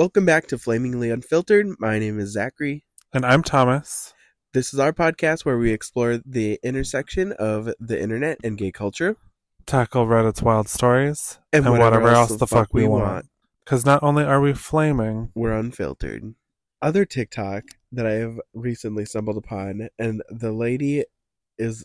Welcome back to Flamingly Unfiltered. My name is Zachary. And I'm Thomas. This is our podcast where we explore the intersection of the internet and gay culture. Tackle Reddit's wild stories and, whatever, else the fuck, we want. Because not only are we flaming, We're unfiltered. Other TikTok that I have recently stumbled upon, and the lady is,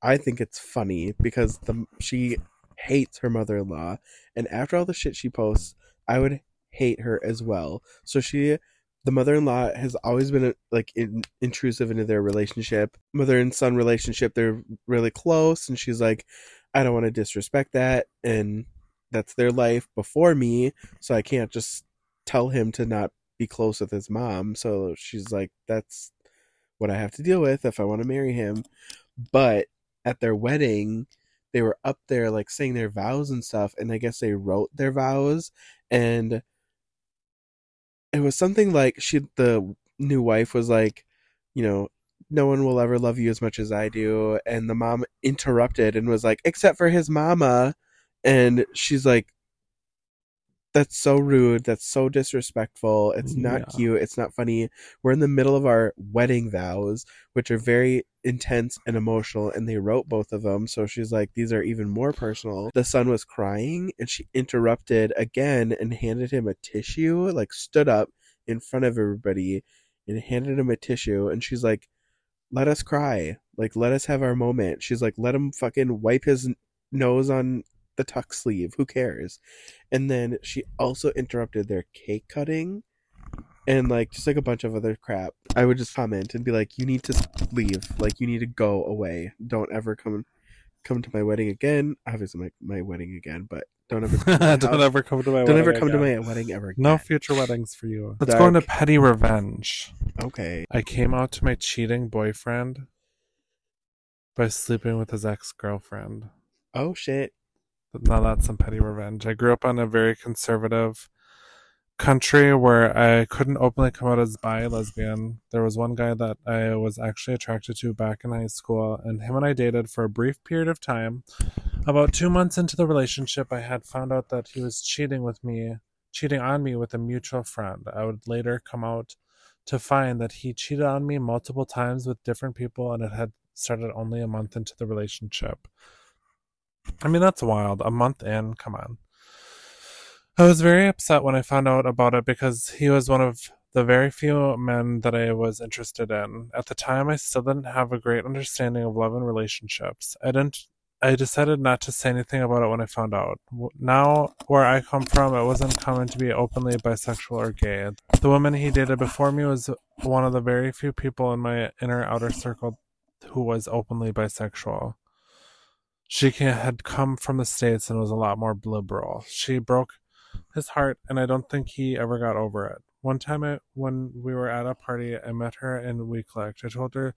I think it's funny because the she hates her mother in law, and after all the shit she posts, I would hate her as well. So she, the mother in law, has always been like in, intrusive into their relationship, mother and son relationship. They're really close, and she's like, I don't want to disrespect that, and that's their life before me, so I can't just tell him to not be close with his mom. So she's like, that's what I have to deal with if I want to marry him. But at their wedding, they were up there like saying their vows and stuff, and I guess they wrote their vows, and it was something like she, the new wife, was like, you know, no one will ever love you as much as I do, and the mom interrupted and was like, except for his mama, and she's like, that's so rude. That's so disrespectful. It's mm, not Yeah. cute. It's not funny. We're in the middle of our wedding vows, which are very intense and emotional, and they wrote both of them. So she's like, these are even more personal. The son was crying, and she interrupted again and handed him a tissue, like stood up in front of everybody and handed him a tissue. And she's like, let us cry. Like, let us have our moment. She's like, let him fucking wipe his nose on the tuck sleeve. Who cares? And then she also interrupted their cake cutting and like just like a bunch of other crap. I would just comment and be like, "You need to leave. Like you need to go away. Don't ever come come to my wedding again. Obviously, my my wedding again, but don't ever come to my don't ever come to my don't wedding ever come to my wedding ever. Again. No future weddings for you. Let's go into petty revenge. Okay. I came out to my cheating boyfriend by sleeping with his ex girlfriend. Oh shit. Now that's some petty revenge. I grew up in a very conservative country where I couldn't openly come out as bi lesbian. There was one guy that I was actually attracted to back in high school, and him and I dated for a brief period of time. About two months into the relationship, I had found out that he was cheating with me, cheating on me with a mutual friend. I would later come out to find that he cheated on me multiple times with different people, and it had started only a month into the relationship. I mean, that's wild. A month in, come on. I was very upset when I found out about it because he was one of the very few men that I was interested in. At the time, I still didn't have a great understanding of love and relationships. I didn't. I decided not to say anything about it when I found out. Now, where I come from, it wasn't common to be openly bisexual or gay. The woman he dated before me was one of the very few people in my inner outer circle who was openly bisexual. She had come from the States and was a lot more liberal. She broke his heart, and I don't think he ever got over it. One time, I, when we were at a party, I met her and we clicked. I told her,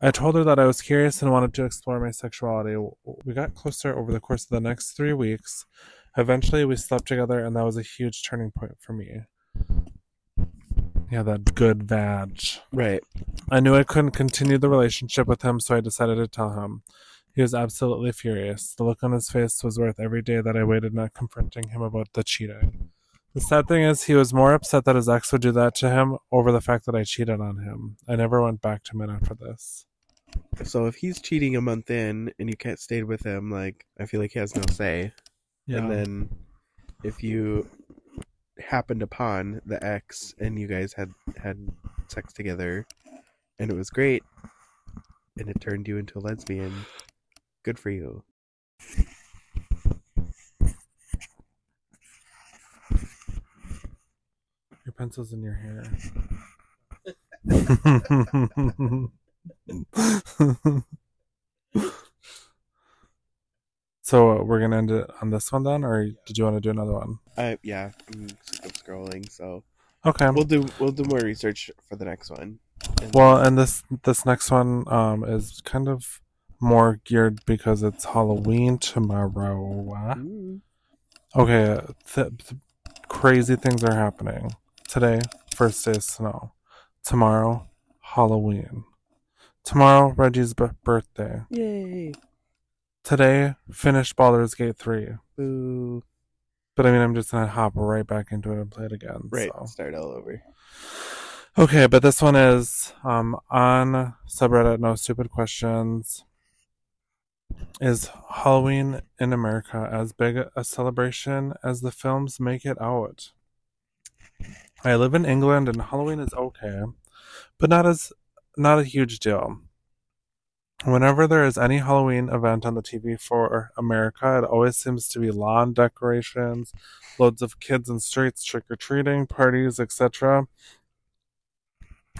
I told her that I was curious and wanted to explore my sexuality. We got closer over the course of the next three weeks. Eventually, we slept together, and that was a huge turning point for me. Yeah, that good vag. Right. I knew I couldn't continue the relationship with him, so I decided to tell him. He was absolutely furious. The look on his face was worth every day that I waited not confronting him about the cheating. The sad thing is, he was more upset that his ex would do that to him over the fact that I cheated on him. I never went back to men after this. So if he's cheating a month in and you can't stay with him, like I feel like he has no say. Yeah. And then if you happened upon the ex and you guys had had sex together and it was great and it turned you into a lesbian, good for you. Your pencil's in your hair. so uh, we're gonna end it on this one then, or did you want to do another one? I yeah, I'm sick of scrolling, so Okay. we'll do we'll do more research for the next one. And- Well, and this this next one um is kind of more geared because it's Halloween tomorrow. Ooh. Okay, th- th- crazy things are happening today. First day of snow. Tomorrow, Halloween. Tomorrow, Reggie's b- birthday. Yay. Today, finished Baldur's Gate three. Boo. But I mean, I'm just gonna hop right back into it and play it again. Right. so. Start all over. Okay, but this one is um, on subreddit. No stupid questions. Is Halloween in America as big a celebration as the films make it out? I live in England, and Halloween is okay, but not as not a huge deal. Whenever there is any Halloween event on the TV for America, it always seems to be lawn decorations, loads of kids in streets trick or treating, parties, etc.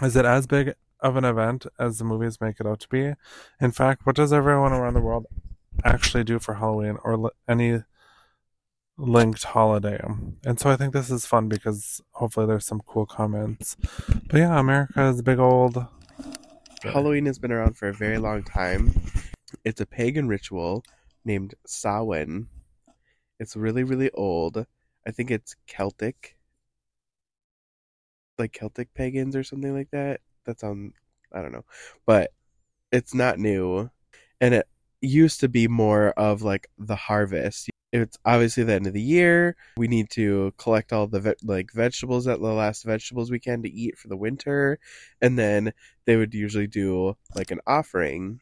Is it as big of an event as the movies make it out to be? In fact, what does everyone around the world actually do for Halloween or any linked holiday? And so I think this is fun because hopefully there's some cool comments. But yeah, America is a big old. Halloween has been around for a very long time. It's a pagan ritual named Samhain. It's really, really old. I think it's Celtic. Like Celtic pagans or something like that. That sounds, I don't know. But it's not new. And it used to be more of like the harvest. It's obviously the end of the year. We need to collect all the ve- like vegetables that the last vegetables we can to eat for the winter, and then they would usually do like an offering.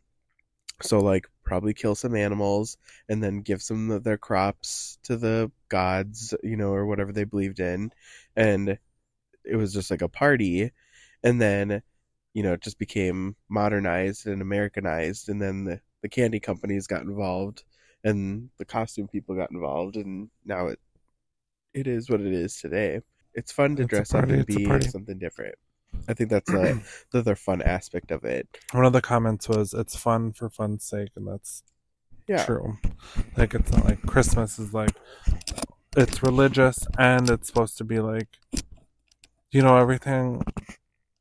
So like probably kill some animals and then give some of their crops to the gods, you know, or whatever they believed in, and it was just like a party, and then you know it just became modernized and Americanized, and then the the candy companies got involved and the costume people got involved and now it it is what it is today. It's fun to It's dress party, up and be something different. I think that's a, the other fun aspect of it. One of the comments was, "It's fun for fun's sake," and that's yeah. true. Like it's not like Christmas is like it's religious and it's supposed to be like you know everything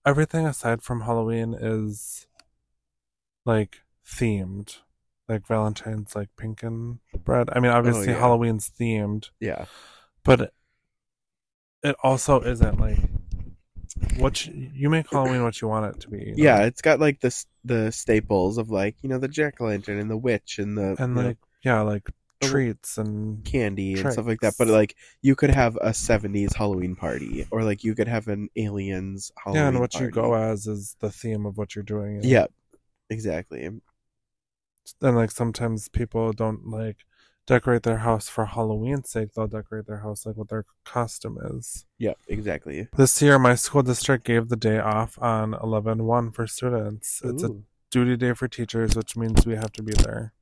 everything aside from Halloween is like themed. Like Valentine's like pink and bread. I mean oh, obviously Oh, yeah. Halloween's themed, yeah but it, also isn't like what you, you make Halloween what you want it to be. you know? yeah it's got like this the staples of like you know the jack-o'-lantern and the witch and the And you know, like yeah, like treats and candy and stuff like that but like you could have a 70s halloween party or like you could have an aliens halloween yeah, and what party. you go as is the theme of what you're doing. yeah exactly and like sometimes people don't like decorate their house for Halloween's sake. They'll decorate their house like what their costume is. yep exactly This year, my school district gave the day off on 11-1 for students. It's a duty day for teachers, which means we have to be there.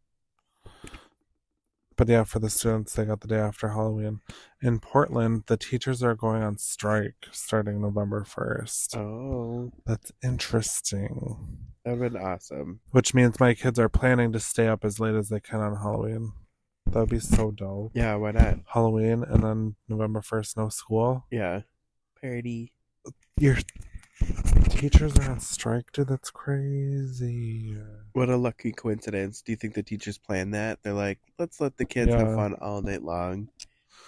But yeah, for the students, they got the day after Halloween. In Portland, the teachers are going on strike starting November 1st. oh That's interesting. that would been awesome Which means my kids are planning to stay up as late as they can on Halloween. That would be so dope. yeah why not Halloween and then November 1st, no school. Yeah. Parody. Your teachers are on strike, dude. That's crazy. What a lucky coincidence. Do you think the teachers planned that? They're like, let's let the kids have fun all night long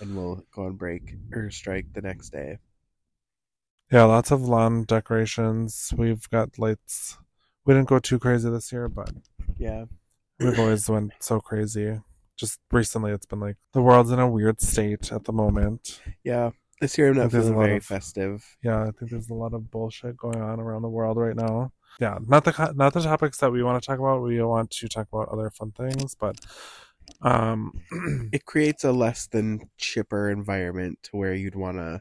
and we'll go on break or strike the next day. Yeah, lots of lawn decorations. We've got lights. We didn't go too crazy this year, but Yeah. we've always went so crazy. Just recently, it's been like the world's in a weird state at the moment. Yeah. This year I'm not Like, there's a feeling very of- festive. Yeah, I think there's a lot of bullshit going on around the world right now. Yeah, not the not the topics that we want to talk about. We want to talk about other fun things, but um, It creates a less than chipper environment to where you'd want to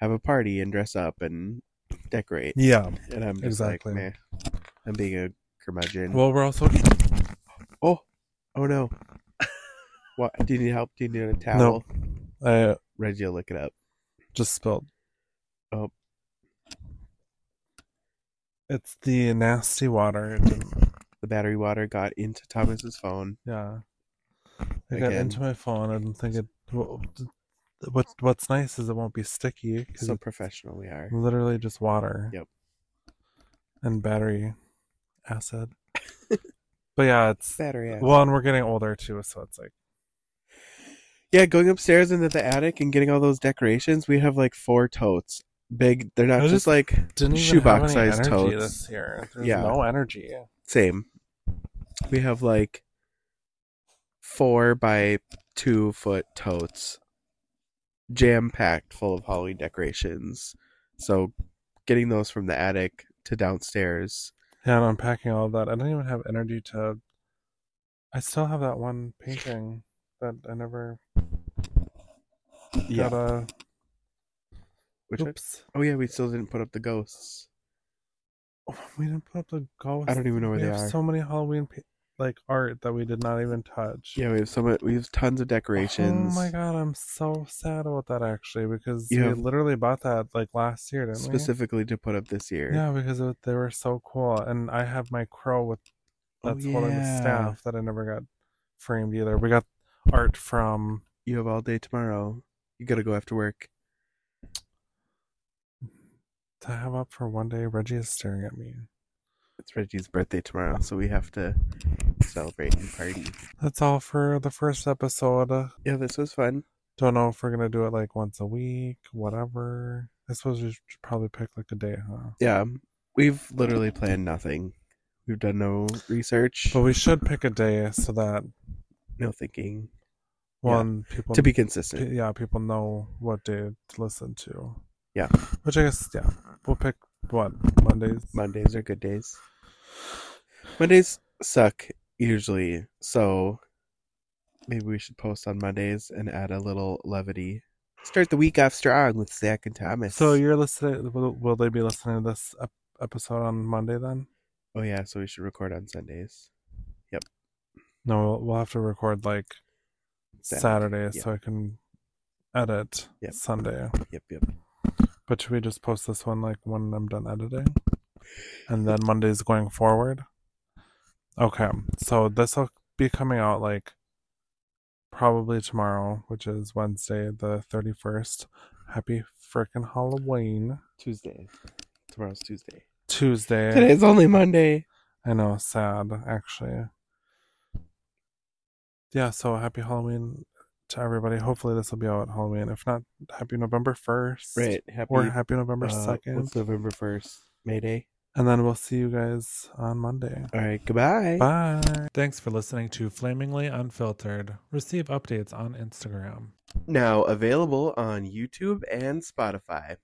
have a party and dress up and decorate. yeah. And I'm Exactly. like. I'm being a curmudgeon. Well, we're also oh, oh no. what? Do you need help? Do you need a towel? No, I Reggie will look it up. Just spilled. Oh. It's the nasty water. The battery water got into Thomas's phone. yeah. It got Again. into my phone. I didn't think it. What what- What's nice is it won't be sticky because So it's professional we are. literally just water. Yep. And battery acid. but yeah, it's Battery acid. well, and we're getting older too, so it's like Yeah, going upstairs into the attic and getting all those decorations. We have like four totes. Big. They're not I just, just like shoebox sized totes. There's Yeah. no energy. Same. We have like four by two foot totes jam packed full of Halloween decorations. So getting those from the attic to downstairs. Yeah, and unpacking all of that. I don't even have energy to. I still have that one painting that I never Yeah. got a. Which one? Oops. Oh yeah, we still didn't put up the ghosts. Oh, we didn't put up the ghosts. I don't even know where we they have are. so many Halloween like art that we did not even touch. Yeah, we have so much. We have tons of decorations. Oh my god, I'm so sad about that actually because You we have- literally bought that like last year, didn't specifically to put up this year. Yeah, because it, they were so cool, and I have my crow with Oh, that's holding the staff that I never got framed either. We got art from You have all day tomorrow. You gotta go after work. to have up for one day. Reggie is staring at me. It's Reggie's birthday tomorrow, so we have to celebrate and party. That's all for the first episode. Yeah, this was fun. Don't know if we're gonna do it like once a week, whatever. I suppose we should probably pick like a day, huh? Yeah, we've literally planned nothing. We've done no research, But we should pick a day so that no thinking. One people To be consistent. yeah, people know what day to listen to. Yeah. Which I guess, yeah, we'll pick what Mondays. Mondays are good days. Mondays suck usually, so maybe we should post on Mondays and add a little levity. Start the week off strong with Zach and Thomas. So you're listening. Will, will they be listening to this ep- episode on Monday then? oh yeah, so we should record on Sundays. Yep. No, we'll, we'll have to record like Saturday, Saturday, yeah. so I can edit Yep. Sunday. Yep, yep. But should we just post this one like when I'm done editing? And then Mondays going forward? Okay. So this will be coming out like probably tomorrow, which is Wednesday the 31st. Happy frickin' Halloween. Tuesday. Tomorrow's Tuesday. Tuesday. Today's only Monday. I know, sad actually. Yeah, so happy Halloween to everybody. Hopefully this will be out Halloween. If not, happy November 1st. Right. Happy Or happy November uh, 2nd. What's November first? May Day. And then we'll see you guys on Monday. All right. Goodbye. Bye. Thanks for listening to Flamingly Unfiltered. Receive updates on Instagram. Now available on YouTube and Spotify.